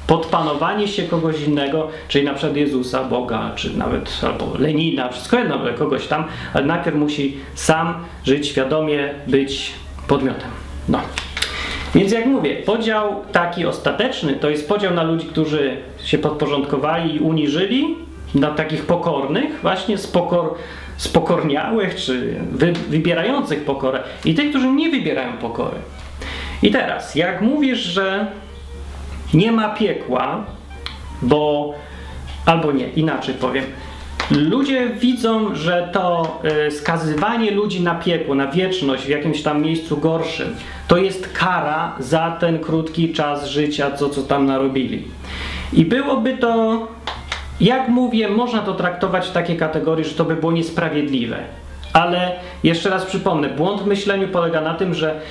podpanowanie się kogoś innego, czyli na przykład Jezusa, Boga, czy nawet albo Lenina, wszystko jedno, kogoś tam, ale najpierw musi sam żyć świadomie, być podmiotem. No. Więc jak mówię, podział taki ostateczny to jest podział na ludzi, którzy się podporządkowali i uniżyli, na takich pokornych, właśnie spokor, spokorniałych, czy wy, wybierających pokorę i tych, którzy nie wybierają pokory. I teraz, jak mówisz, że nie ma piekła, bo albo nie, inaczej powiem. Ludzie widzą, że to y, skazywanie ludzi na piekło, na wieczność w jakimś tam miejscu gorszym, to jest kara za ten krótki czas życia, co, co tam narobili. I byłoby to, jak mówię, można to traktować w takiej kategorii, że to by było niesprawiedliwe. Ale jeszcze raz przypomnę, błąd w myśleniu polega na tym, że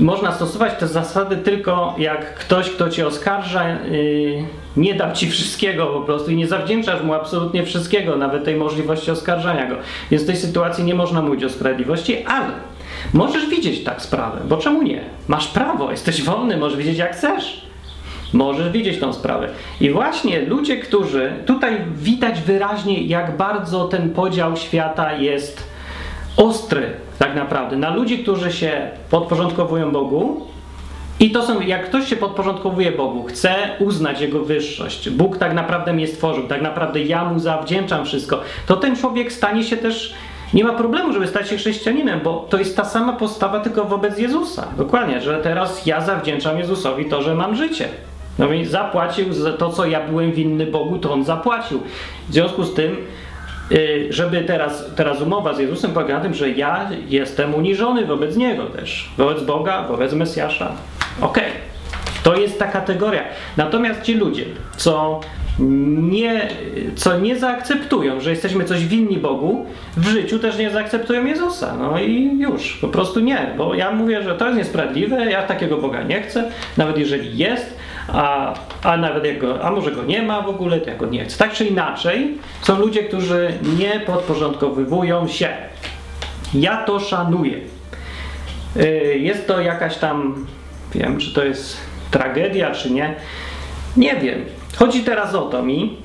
można stosować te zasady tylko jak ktoś, kto cię oskarża, yy, nie dał ci wszystkiego po prostu i nie zawdzięczasz mu absolutnie wszystkiego, nawet tej możliwości oskarżania go. Więc w tej sytuacji nie można mówić o sprawiedliwości, ale możesz widzieć tak sprawę, bo czemu nie? Masz prawo, jesteś wolny, możesz widzieć jak chcesz. Możesz widzieć tą sprawę. I właśnie ludzie, którzy tutaj widać wyraźnie, jak bardzo ten podział świata jest ostry tak naprawdę na ludzi, którzy się podporządkowują Bogu. I to są, jak ktoś się podporządkowuje Bogu, chce uznać Jego wyższość, Bóg tak naprawdę mnie stworzył, tak naprawdę ja Mu zawdzięczam wszystko, to ten człowiek stanie się też, nie ma problemu, żeby stać się chrześcijaninem, bo to jest ta sama postawa tylko wobec Jezusa. Dokładnie, że teraz ja zawdzięczam Jezusowi to, że mam życie. No więc zapłacił za to, co ja byłem winny Bogu, to On zapłacił. W związku z tym Y, żeby teraz, teraz umowa z Jezusem polega na tym, że ja jestem uniżony wobec Niego też, wobec Boga, wobec Mesjasza. Okej, okay. to jest ta kategoria. Natomiast ci ludzie, co nie, co nie zaakceptują, że jesteśmy coś winni Bogu, w życiu też nie zaakceptują Jezusa. No i już, po prostu nie, bo ja mówię, że to jest niesprawiedliwe, ja takiego Boga nie chcę, nawet jeżeli jest, a, a nawet jak go, a może go nie ma w ogóle, to ja go nie chcę. Tak czy inaczej, są ludzie, którzy nie podporządkowywują się. Ja to szanuję. Y, jest to jakaś tam, wiem, czy to jest tragedia, czy nie, nie wiem. Chodzi teraz o to mi,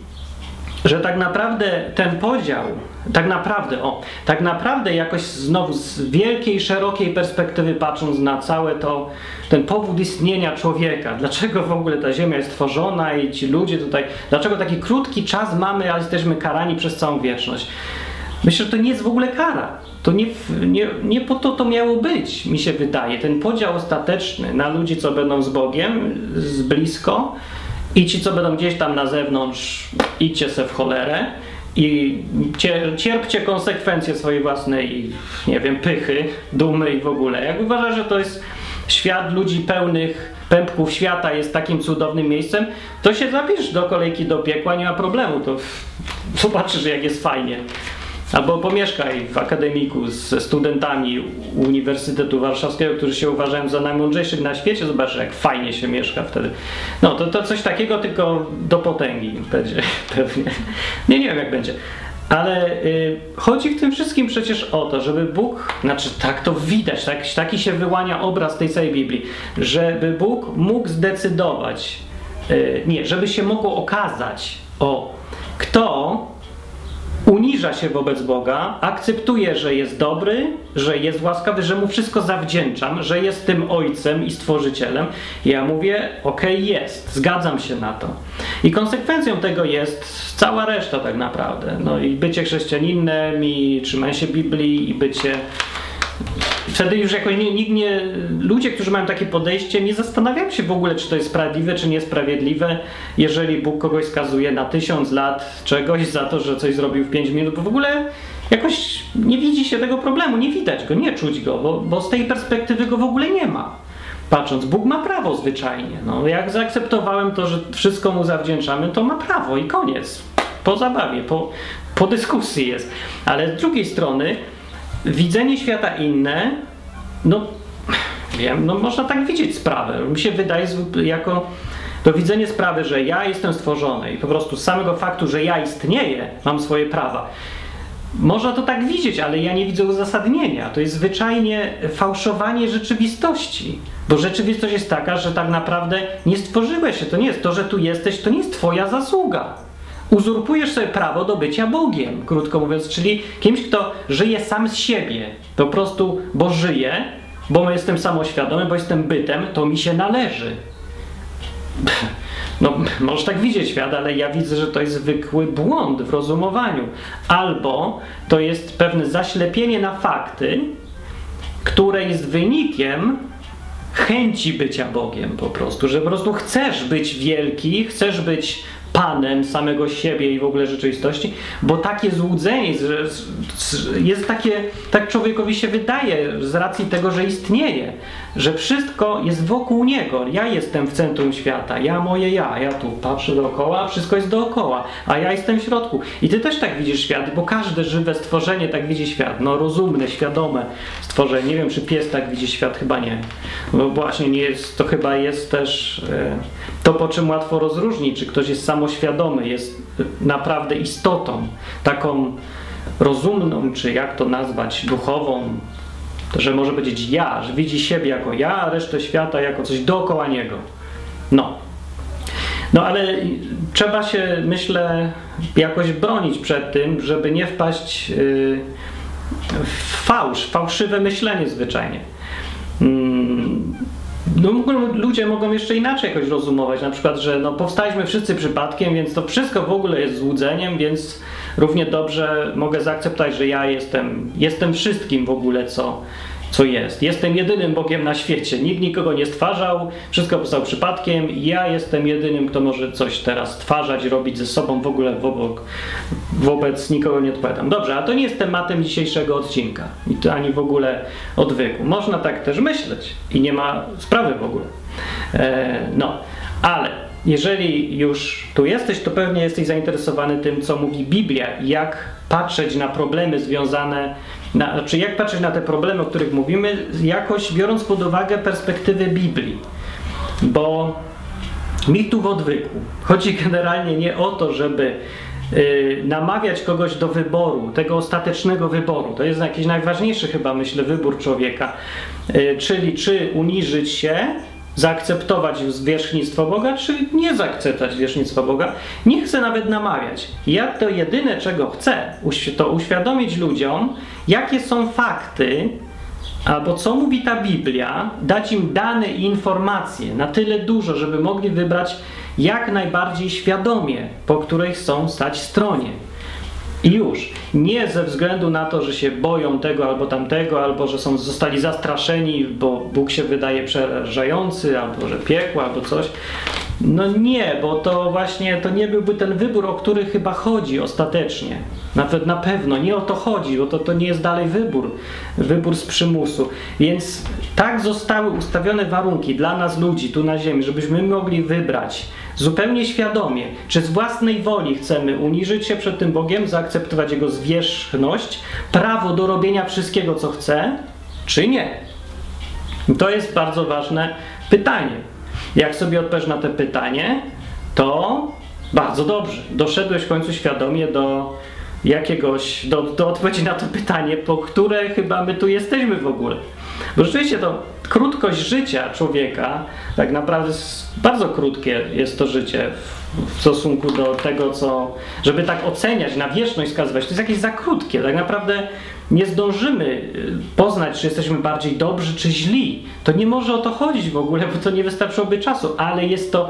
że tak naprawdę ten podział, tak naprawdę, o, tak naprawdę jakoś znowu z wielkiej, szerokiej perspektywy patrząc na całe to, ten powód istnienia człowieka, dlaczego w ogóle ta Ziemia jest tworzona i ci ludzie tutaj, dlaczego taki krótki czas mamy, a jesteśmy karani przez całą wieczność. Myślę, że to nie jest w ogóle kara. To nie, nie, nie po to to miało być, mi się wydaje. Ten podział ostateczny na ludzi, co będą z Bogiem, z blisko, i ci, co będą gdzieś tam na zewnątrz, idźcie se w cholerę. I cierpcie konsekwencje swojej własnej, nie wiem, pychy, dumy i w ogóle. Jak uważa, że to jest świat ludzi pełnych pępków świata jest takim cudownym miejscem, to się zapisz do kolejki do piekła, nie ma problemu, to zobaczysz jak jest fajnie. Albo pomieszkaj w akademiku ze studentami Uniwersytetu Warszawskiego, którzy się uważają za najmądrzejszych na świecie, zobacz jak fajnie się mieszka wtedy. No to, to coś takiego, tylko do potęgi będzie [laughs] pewnie. Nie, nie wiem jak będzie. Ale y, chodzi w tym wszystkim przecież o to, żeby Bóg, znaczy tak to widać, tak, taki się wyłania obraz tej całej Biblii, żeby Bóg mógł zdecydować, y, nie, żeby się mogło okazać, o, kto uniża się wobec Boga, akceptuje, że jest dobry, że jest łaskawy, że mu wszystko zawdzięczam, że jest tym ojcem i stworzycielem. Ja mówię, okej, okay, jest, zgadzam się na to. I konsekwencją tego jest cała reszta tak naprawdę. No i bycie chrześcijaninem, i trzymanie się Biblii, i bycie wtedy już jakoś nikt nie, ludzie, którzy mają takie podejście, nie zastanawiają się w ogóle, czy to jest sprawiedliwe, czy niesprawiedliwe, jeżeli Bóg kogoś skazuje na tysiąc lat czegoś za to, że coś zrobił w pięć minut, bo w ogóle jakoś nie widzi się tego problemu, nie widać go, nie czuć go, bo, bo z tej perspektywy go w ogóle nie ma. Patrząc, Bóg ma prawo zwyczajnie. No, jak zaakceptowałem to, że wszystko mu zawdzięczamy, to ma prawo i koniec. Po zabawie, po, po dyskusji jest. Ale z drugiej strony, widzenie świata inne, no wiem, no można tak widzieć sprawę. Mi się wydaje jako to widzenie sprawy, że ja jestem stworzony i po prostu z samego faktu, że ja istnieję, mam swoje prawa. Można to tak widzieć, ale ja nie widzę uzasadnienia. To jest zwyczajnie fałszowanie rzeczywistości. Bo rzeczywistość jest taka, że tak naprawdę nie stworzyłeś się. To nie jest to, że tu jesteś, to nie jest Twoja zasługa uzurpujesz sobie prawo do bycia Bogiem, krótko mówiąc, czyli kimś, kto żyje sam z siebie, po prostu, bo żyje, bo jestem samoświadomy, bo jestem bytem, to mi się należy. No, możesz tak widzieć świat, ale ja widzę, że to jest zwykły błąd w rozumowaniu. Albo to jest pewne zaślepienie na fakty, które jest wynikiem chęci bycia Bogiem po prostu, że po prostu chcesz być wielki, chcesz być panem samego siebie i w ogóle rzeczywistości, bo takie złudzenie jest takie, tak człowiekowi się wydaje z racji tego, że istnieje, że wszystko jest wokół niego. Ja jestem w centrum świata, ja moje ja, ja tu patrzę dookoła, wszystko jest dookoła, a ja jestem w środku. I ty też tak widzisz świat, bo każde żywe stworzenie tak widzi świat, no rozumne, świadome stworzenie. Nie wiem, czy pies tak widzi świat, chyba nie. Bo właśnie nie jest, to chyba jest też e, to, po czym łatwo rozróżnić, czy ktoś jest samoświadomy, jest naprawdę istotą, taką rozumną, czy jak to nazwać, duchową, że może powiedzieć ja, że widzi siebie jako ja, a resztę świata jako coś dookoła niego. No. No ale trzeba się, myślę, jakoś bronić przed tym, żeby nie wpaść yy, w fałsz, fałszywe myślenie zwyczajnie. No, ludzie mogą jeszcze inaczej jakoś rozumować, na przykład, że no, powstaliśmy wszyscy przypadkiem, więc to wszystko w ogóle jest złudzeniem, więc równie dobrze mogę zaakceptować, że ja jestem, jestem wszystkim w ogóle, co, co jest. Jestem jedynym Bogiem na świecie. Nikt nikogo nie stwarzał, wszystko powstało przypadkiem. Ja jestem jedynym, kto może coś teraz stwarzać, robić ze sobą, w ogóle wobec, wobec nikogo nie odpowiadam. Dobrze, a to nie jest tematem dzisiejszego odcinka ani w ogóle odwyku. Można tak też myśleć i nie ma sprawy w ogóle. E, no, ale jeżeli już tu jesteś, to pewnie jesteś zainteresowany tym, co mówi Biblia, jak patrzeć na problemy związane, na, znaczy jak patrzeć na te problemy, o których mówimy, jakoś biorąc pod uwagę perspektywę Biblii. Bo mi tu w odwyku chodzi generalnie nie o to, żeby y, namawiać kogoś do wyboru, tego ostatecznego wyboru. To jest jakiś najważniejszy chyba, myślę, wybór człowieka. Y, czyli czy uniżyć się zaakceptować zwierzchnictwo Boga, czy nie zaakceptować zwierzchnictwa Boga. Nie chcę nawet namawiać. Ja to jedyne, czego chcę, to uświadomić ludziom, jakie są fakty, albo co mówi ta Biblia, dać im dane i informacje na tyle dużo, żeby mogli wybrać jak najbardziej świadomie, po której chcą stać stronie. I już. Nie ze względu na to, że się boją tego albo tamtego, albo że są, zostali zastraszeni, bo Bóg się wydaje przerażający, albo że piekło, albo coś. No nie, bo to właśnie to nie byłby ten wybór, o który chyba chodzi ostatecznie. Nawet na pewno, nie o to chodzi, bo to, to nie jest dalej wybór, wybór z przymusu. Więc tak zostały ustawione warunki dla nas ludzi tu na ziemi, żebyśmy mogli wybrać zupełnie świadomie, czy z własnej woli chcemy uniżyć się przed tym Bogiem, zaakceptować Jego zwierzchność, prawo do robienia wszystkiego, co chce, czy nie. To jest bardzo ważne pytanie. Jak sobie odpowiesz na to pytanie, to bardzo dobrze. Doszedłeś w końcu świadomie do jakiegoś, do, do odpowiedzi na to pytanie, po które chyba my tu jesteśmy w ogóle. Bo rzeczywiście to krótkość życia człowieka, tak naprawdę bardzo krótkie jest to życie w stosunku do tego, co, żeby tak oceniać, na wieczność wskazywać, to jest jakieś za krótkie. Tak naprawdę nie zdążymy y, poznać, czy jesteśmy bardziej dobrzy, czy źli. To nie może o to chodzić w ogóle, bo to nie wystarczyłoby czasu, ale jest to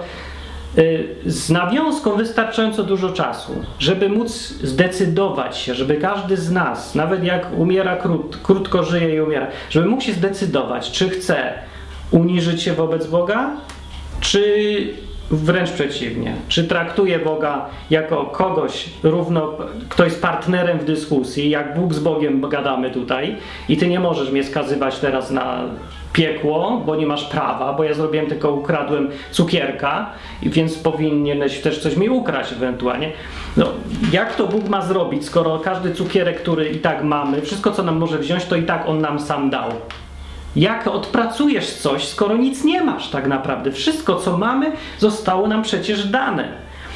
z nawiązką wystarczająco dużo czasu, żeby móc zdecydować się, żeby każdy z nas, nawet jak umiera krót, krótko żyje i umiera, żeby mógł się zdecydować, czy chce uniżyć się wobec Boga, czy wręcz przeciwnie. Czy traktuje Boga jako kogoś równo, kto jest partnerem w dyskusji, jak Bóg z Bogiem gadamy tutaj i ty nie możesz mnie skazywać teraz na piekło, bo nie masz prawa, bo ja zrobiłem tylko ukradłem cukierka, więc powinieneś też coś mi ukraść ewentualnie. No, jak to Bóg ma zrobić, skoro każdy cukierek, który i tak mamy, wszystko co nam może wziąć, to i tak On nam sam dał. Jak odpracujesz coś, skoro nic nie masz tak naprawdę? Wszystko, co mamy, zostało nam przecież dane.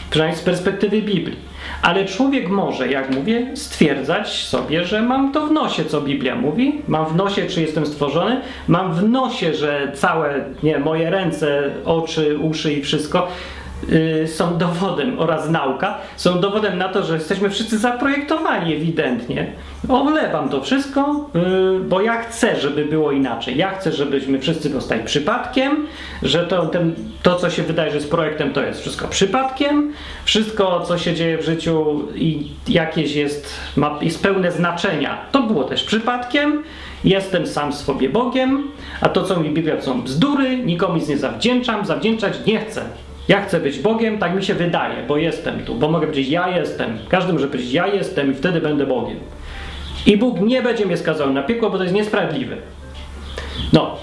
Przynajmniej z perspektywy Biblii. Ale człowiek może, jak mówię, stwierdzać sobie, że mam to w nosie, co Biblia mówi. Mam w nosie, czy jestem stworzony. Mam w nosie, że całe nie, moje ręce, oczy, uszy i wszystko Y, są dowodem oraz nauka są dowodem na to, że jesteśmy wszyscy zaprojektowani ewidentnie. Olewam to wszystko, y, bo ja chcę, żeby było inaczej. Ja chcę, żebyśmy wszyscy dostali przypadkiem, że to, ten, to co się wydaje, że jest projektem, to jest wszystko przypadkiem. Wszystko, co się dzieje w życiu i jakieś jest, ma, jest pełne znaczenia, to było też przypadkiem. Jestem sam sobie Bogiem, a to, co mi Biblia, to są bzdury, nikomu nic nie zawdzięczam, zawdzięczać nie chcę. Ja chcę być Bogiem, tak mi się wydaje, bo jestem tu, bo mogę powiedzieć ja jestem. Każdy może powiedzieć ja jestem i wtedy będę Bogiem. I Bóg nie będzie mnie skazał na piekło, bo to jest niesprawiedliwe. No,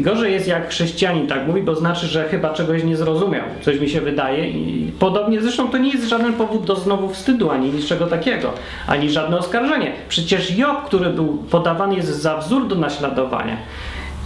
gorzej jest jak chrześcijanin tak mówi, bo znaczy, że chyba czegoś nie zrozumiał. Coś mi się wydaje i podobnie, zresztą to nie jest żaden powód do znowu wstydu, ani niczego takiego, ani żadne oskarżenie. Przecież Job, który był podawany jest za wzór do naśladowania.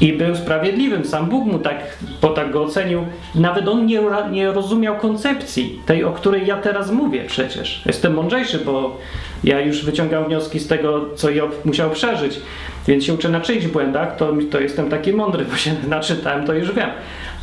I był sprawiedliwym. Sam Bóg mu tak, bo tak go ocenił. Nawet on nie, nie rozumiał koncepcji, tej, o której ja teraz mówię przecież. Jestem mądrzejszy, bo ja już wyciągam wnioski z tego, co Job musiał przeżyć. Więc się uczę na czyichś błędach, to, to jestem taki mądry, bo się [laughs] naczytałem, to już wiem.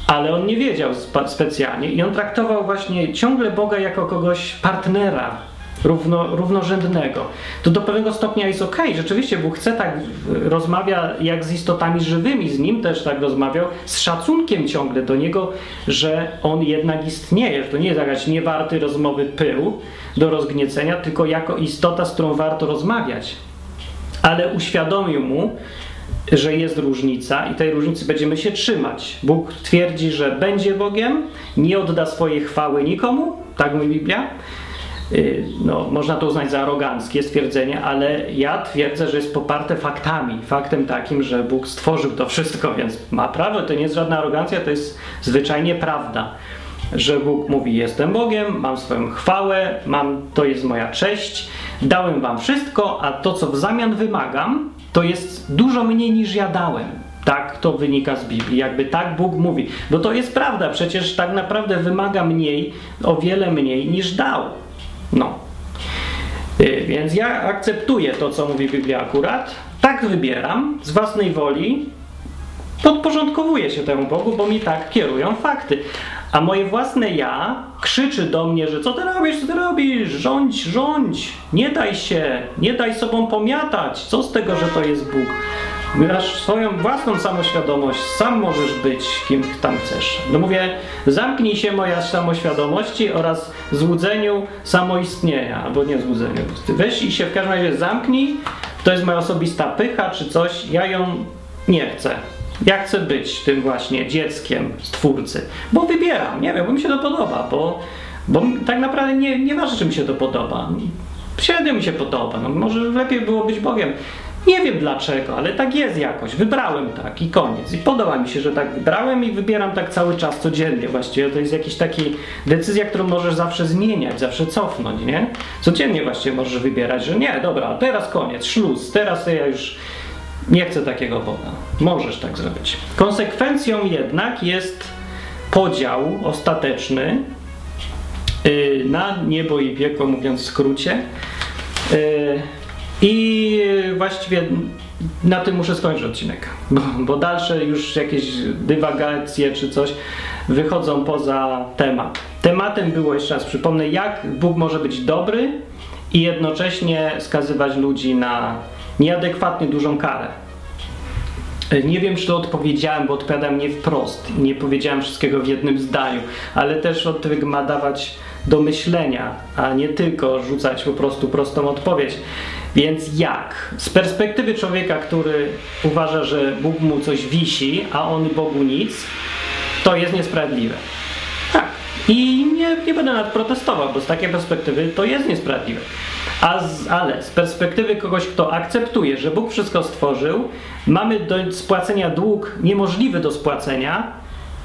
Ale on nie wiedział specjalnie i on traktował właśnie ciągle Boga jako kogoś partnera, równo, równorzędnego, to do pewnego stopnia jest ok. Rzeczywiście Bóg chce tak, rozmawia jak z istotami żywymi, z Nim też tak rozmawiał, z szacunkiem ciągle do Niego, że On jednak istnieje, że to nie jest jakaś niewarty rozmowy pył do rozgniecenia, tylko jako istota, z którą warto rozmawiać. Ale uświadomił mu, że jest różnica i tej różnicy będziemy się trzymać. Bóg twierdzi, że będzie Bogiem, nie odda swojej chwały nikomu, tak mówi Biblia, no, można to uznać za aroganckie stwierdzenie, ale ja twierdzę, że jest poparte faktami. Faktem takim, że Bóg stworzył to wszystko, więc ma prawo, to nie jest żadna arogancja, to jest zwyczajnie prawda. Że Bóg mówi: Jestem Bogiem, mam swoją chwałę, mam, to jest moja cześć, dałem wam wszystko, a to, co w zamian wymagam, to jest dużo mniej niż ja dałem. Tak to wynika z Biblii, jakby tak Bóg mówi. Bo to jest prawda, przecież tak naprawdę wymaga mniej, o wiele mniej niż dał. No. Y, więc ja akceptuję to, co mówi Biblia akurat, tak wybieram z własnej woli, podporządkowuję się temu Bogu, bo mi tak kierują fakty. A moje własne ja krzyczy do mnie, że co ty robisz, co ty robisz, rządź, rządź, nie daj się, nie daj sobą pomiatać, co z tego, że to jest Bóg. Masz swoją własną samoświadomość, sam możesz być kim tam chcesz. No mówię, zamknij się moja samoświadomości oraz złudzeniu samoistnienia, albo nie złudzeniu. Weź i się w każdym razie zamknij, to jest moja osobista pycha czy coś, ja ją nie chcę. Ja chcę być tym właśnie dzieckiem stwórcy, bo wybieram, nie wiem, bo mi się to podoba, bo, bo tak naprawdę nie, nie ważne, czy mi się to podoba. średnio mi się podoba. No, może lepiej było być Bogiem. Nie wiem dlaczego, ale tak jest jakoś. Wybrałem tak i koniec. I podoba mi się, że tak wybrałem i wybieram tak cały czas, codziennie właściwie. To jest jakiś taki decyzja, którą możesz zawsze zmieniać, zawsze cofnąć, nie? Codziennie właściwie możesz wybierać, że nie, dobra, teraz koniec, szluz, teraz ja już nie chcę takiego Boga. Możesz tak zrobić. Konsekwencją jednak jest podział ostateczny yy, na niebo i piekło, mówiąc w skrócie. I właściwie na tym muszę skończyć odcinek, bo, bo dalsze już jakieś dywagacje czy coś wychodzą poza temat. Tematem było, jeszcze raz przypomnę, jak Bóg może być dobry i jednocześnie skazywać ludzi na nieadekwatnie dużą karę. Nie wiem, czy to odpowiedziałem, bo odpowiadam nie wprost. Nie powiedziałem wszystkiego w jednym zdaniu, ale też odpowiedź ma dawać do myślenia, a nie tylko rzucać po prostu prostą odpowiedź. Więc jak? Z perspektywy człowieka, który uważa, że Bóg mu coś wisi, a on Bogu nic, to jest niesprawiedliwe. Tak. I nie, nie będę nad protestował, bo z takiej perspektywy to jest niesprawiedliwe. Z, ale z perspektywy kogoś, kto akceptuje, że Bóg wszystko stworzył, mamy do spłacenia dług niemożliwy do spłacenia,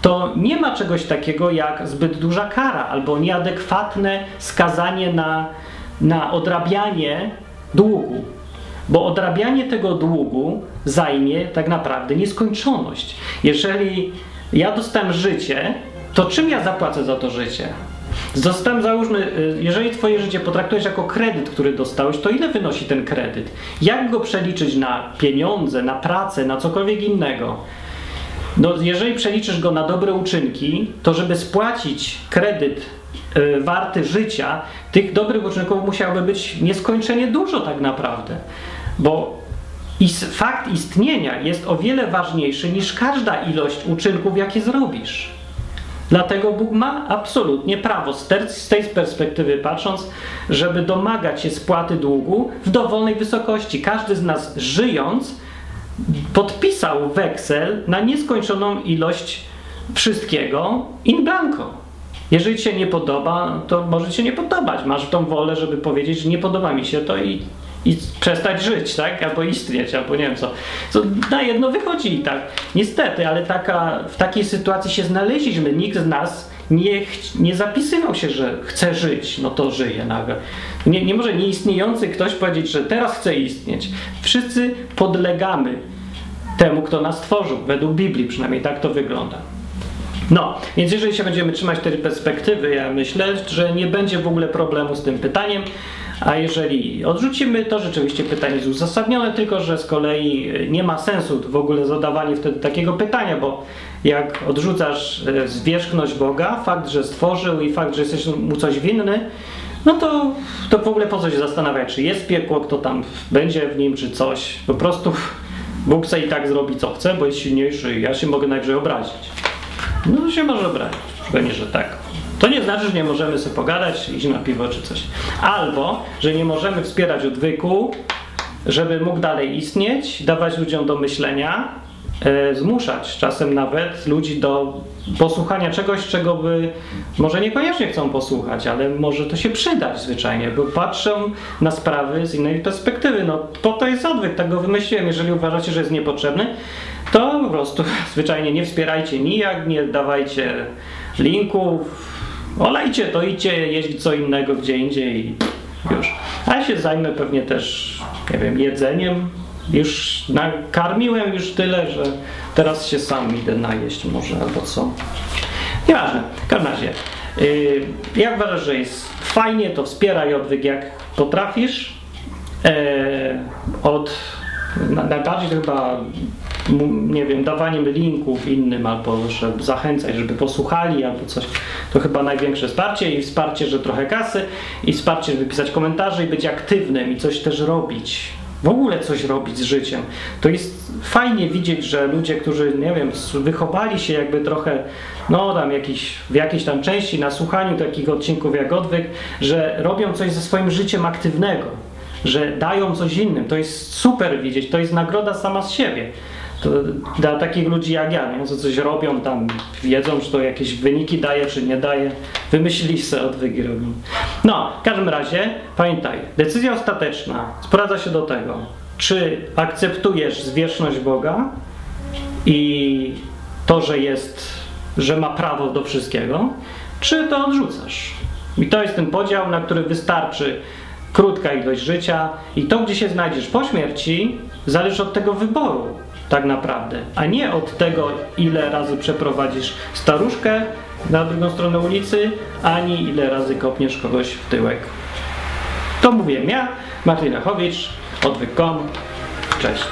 to nie ma czegoś takiego jak zbyt duża kara albo nieadekwatne skazanie na, na odrabianie długu. Bo odrabianie tego długu zajmie tak naprawdę nieskończoność. Jeżeli ja dostałem życie, to czym ja zapłacę za to życie? Zostałem, załóżmy, y, jeżeli twoje życie potraktujesz jako kredyt, który dostałeś, to ile wynosi ten kredyt? Jak go przeliczyć na pieniądze, na pracę, na cokolwiek innego? No, jeżeli przeliczysz go na dobre uczynki, to żeby spłacić kredyt y, warty życia, tych dobrych uczynków musiałoby być nieskończenie dużo tak naprawdę. Bo fakt istnienia jest o wiele ważniejszy niż każda ilość uczynków, jakie zrobisz. Dlatego Bóg ma absolutnie prawo, z tej perspektywy patrząc, żeby domagać się spłaty długu w dowolnej wysokości. Każdy z nas żyjąc podpisał weksel na nieskończoną ilość wszystkiego in blanco. Jeżeli ci się nie podoba, to może ci się nie podobać. Masz tą wolę, żeby powiedzieć, że nie podoba mi się to i i przestać żyć, tak? Albo istnieć, albo nie wiem co. co na jedno wychodzi i tak. Niestety, ale taka, w takiej sytuacji się znaleźliśmy. Nikt z nas nie, nie zapisywał się, że chce żyć, no to żyje nagle. Nie, nie może nieistniejący ktoś powiedzieć, że teraz chce istnieć. Wszyscy podlegamy temu, kto nas stworzył, według Biblii przynajmniej tak to wygląda. No, więc jeżeli się będziemy trzymać tej perspektywy, ja myślę, że nie będzie w ogóle problemu z tym pytaniem. A jeżeli odrzucimy, to rzeczywiście pytanie jest uzasadnione, tylko że z kolei nie ma sensu w ogóle zadawanie wtedy takiego pytania, bo jak odrzucasz e, zwierzchność Boga, fakt, że stworzył i fakt, że jesteś mu coś winny, no to, to w ogóle po co się zastanawiać, czy jest piekło, kto tam będzie w nim, czy coś. Po prostu Bóg chce i tak zrobi co chce, bo jest silniejszy i ja się mogę najwyżej obrazić. No się może obrazić, pewnie, że tak. To nie znaczy, że nie możemy sobie pogadać, iść na piwo czy coś. Albo, że nie możemy wspierać odwyku, żeby mógł dalej istnieć, dawać ludziom do myślenia, e, zmuszać czasem nawet ludzi do posłuchania czegoś, czego by może niekoniecznie chcą posłuchać, ale może to się przydać zwyczajnie, bo patrzą na sprawy z innej perspektywy. No po to jest odwyk, tak go wymyśliłem. Jeżeli uważacie, że jest niepotrzebny, to po prostu zwyczajnie nie wspierajcie nijak, nie dawajcie linków, olejcie to, idźcie jeździć co innego gdzie indziej i już. A ja się zajmę pewnie też, nie wiem, jedzeniem. Już nakarmiłem już tyle, że teraz się sam idę najeść może albo co. Nieważne. W każdym razie, yy, jak uważasz, że jest fajnie, to wspieraj odwyk jak potrafisz. Yy, od najbardziej chyba nie wiem, dawaniem linków innym albo żeby zachęcać, żeby posłuchali albo coś, to chyba największe wsparcie i wsparcie, że trochę kasy i wsparcie, żeby pisać komentarze i być aktywnym i coś też robić. W ogóle coś robić z życiem. To jest fajnie widzieć, że ludzie, którzy, nie wiem, wychowali się jakby trochę, no tam jakiś, w jakiejś tam części na słuchaniu takich odcinków jak odwyk, że robią coś ze swoim życiem aktywnego, że dają coś innym. To jest super widzieć, to jest nagroda sama z siebie To dla takich ludzi jak ja, nie? co coś robią tam, wiedzą, czy to jakieś wyniki daje, czy nie daje, wymyślili sobie odwyki robią. No, w każdym razie pamiętaj, decyzja ostateczna sprowadza się do tego, czy akceptujesz zwierzchność Boga i to, że jest, że ma prawo do wszystkiego, czy to odrzucasz. I to jest ten podział, na który wystarczy krótka ilość życia i to, gdzie się znajdziesz po śmierci, zależy od tego wyboru tak naprawdę, a nie od tego, ile razy przeprowadzisz staruszkę na drugą stronę ulicy, ani ile razy kopniesz kogoś w tyłek. To mówiłem ja, Martin Lechowicz, odwyk.com. Cześć.